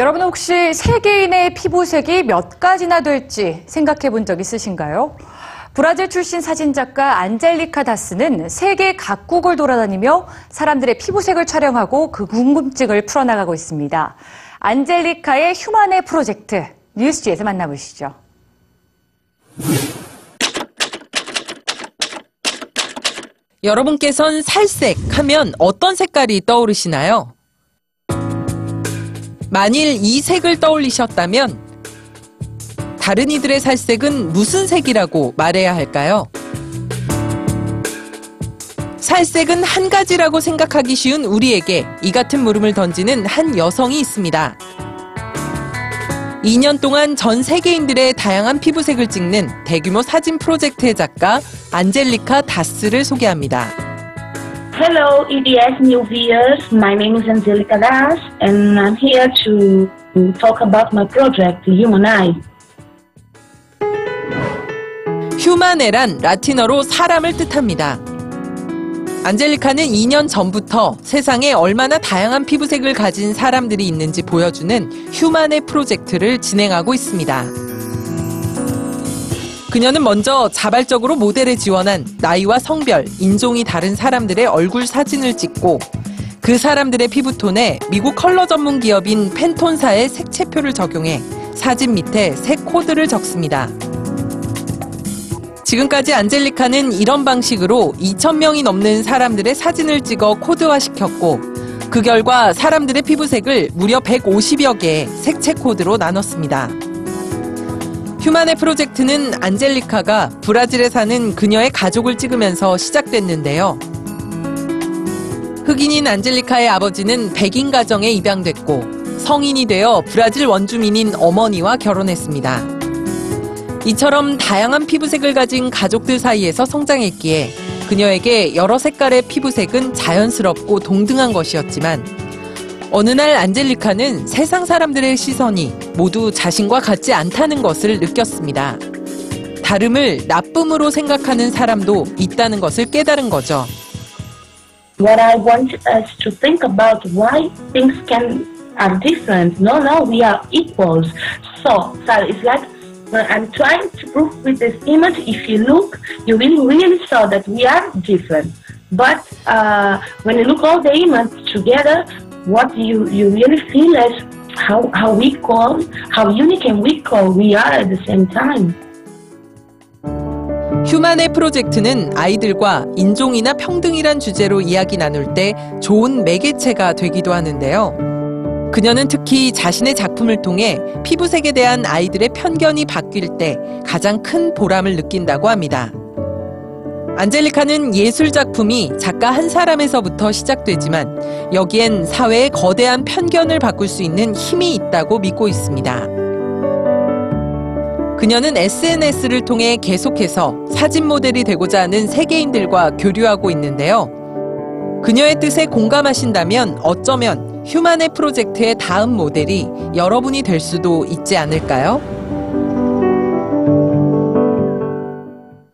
여러분 혹시 세계인의 피부색이 몇 가지나 될지 생각해 본 적 있으신가요? 브라질 출신 사진작가 안젤리카 다스는 세계 각국을 돌아다니며 사람들의 피부색을 촬영하고 그 궁금증을 풀어나가고 있습니다. 안젤리카의 휴만의 프로젝트 뉴스지에서 만나보시죠. 여러분께선 살색 하면 어떤 색깔이 떠오르시나요? 만일 이 색을 떠올리셨다면 다른 이들의 살색은 무슨 색이라고 말해야 할까요? 살색은 한 가지라고 생각하기 쉬운 우리에게 이 같은 물음을 던지는 한 여성이 있습니다. 2년 동안 전 세계인들의 다양한 피부색을 찍는 대규모 사진 프로젝트의 작가 안젤리카 다스를 소개합니다. Hello, EBS New Viewers. My name is Angelica Das, and I'm here to talk about my project, Humanize. 휴마네란 라틴어로 사람을 뜻합니다. 안젤리카는 2년 전부터 세상에 얼마나 다양한 피부색을 가진 사람들이 있는지 보여주는 휴마네 프로젝트를 진행하고 있습니다. 그녀는 먼저 자발적으로 모델에 지원한 나이와 성별, 인종이 다른 사람들의 얼굴 사진을 찍고 그 사람들의 피부톤에 미국 컬러 전문 기업인 펜톤사의 색채표를 적용해 사진 밑에 색 코드를 적습니다. 지금까지 안젤리카는 이런 방식으로 2,000명이 넘는 사람들의 사진을 찍어 코드화시켰고 그 결과 사람들의 피부색을 무려 150여 개의 색채 코드로 나눴습니다. 휴만의 프로젝트는 안젤리카가 브라질에 사는 그녀의 가족을 찍으면서 시작됐는데요. 흑인인 안젤리카의 아버지는 백인 가정에 입양됐고 성인이 되어 브라질 원주민인 어머니와 결혼했습니다. 이처럼 다양한 피부색을 가진 가족들 사이에서 성장했기에 그녀에게 여러 색깔의 피부색은 자연스럽고 동등한 것이었지만 어느 날 안젤리카는 세상 사람들의 시선이 모두 자신과 같지 않다는 것을 느꼈습니다. 다름을 나쁨으로 생각하는 사람도 있다는 것을 깨달은 거죠. What I want us to think about why things can are different. No, no, we are equals. So, so it's like I'm trying to prove with this image. If you look, you will really saw that we are different. But uh, when you look all the image together, what you you really feel is how how equal, how unique and equal we are at the same time. 휴만의 프로젝트는 아이들과 인종이나 평등이란 주제로 이야기 나눌 때 좋은 매개체가 되기도 하는데요. 그녀는 특히 자신의 작품을 통해 피부색에 대한 아이들의 편견이 바뀔 때 가장 큰 보람을 느낀다고 합니다. 안젤리카는 예술 작품이 작가 한 사람에서부터 시작되지만 여기엔 사회의 거대한 편견을 바꿀 수 있는 힘이 있다고 믿고 있습니다. 그녀는 SNS를 통해 계속해서 사진 모델이 되고자 하는 세계인들과 교류하고 있는데요. 그녀의 뜻에 공감하신다면 어쩌면 휴만의 프로젝트의 다음 모델이 여러분이 될 수도 있지 않을까요?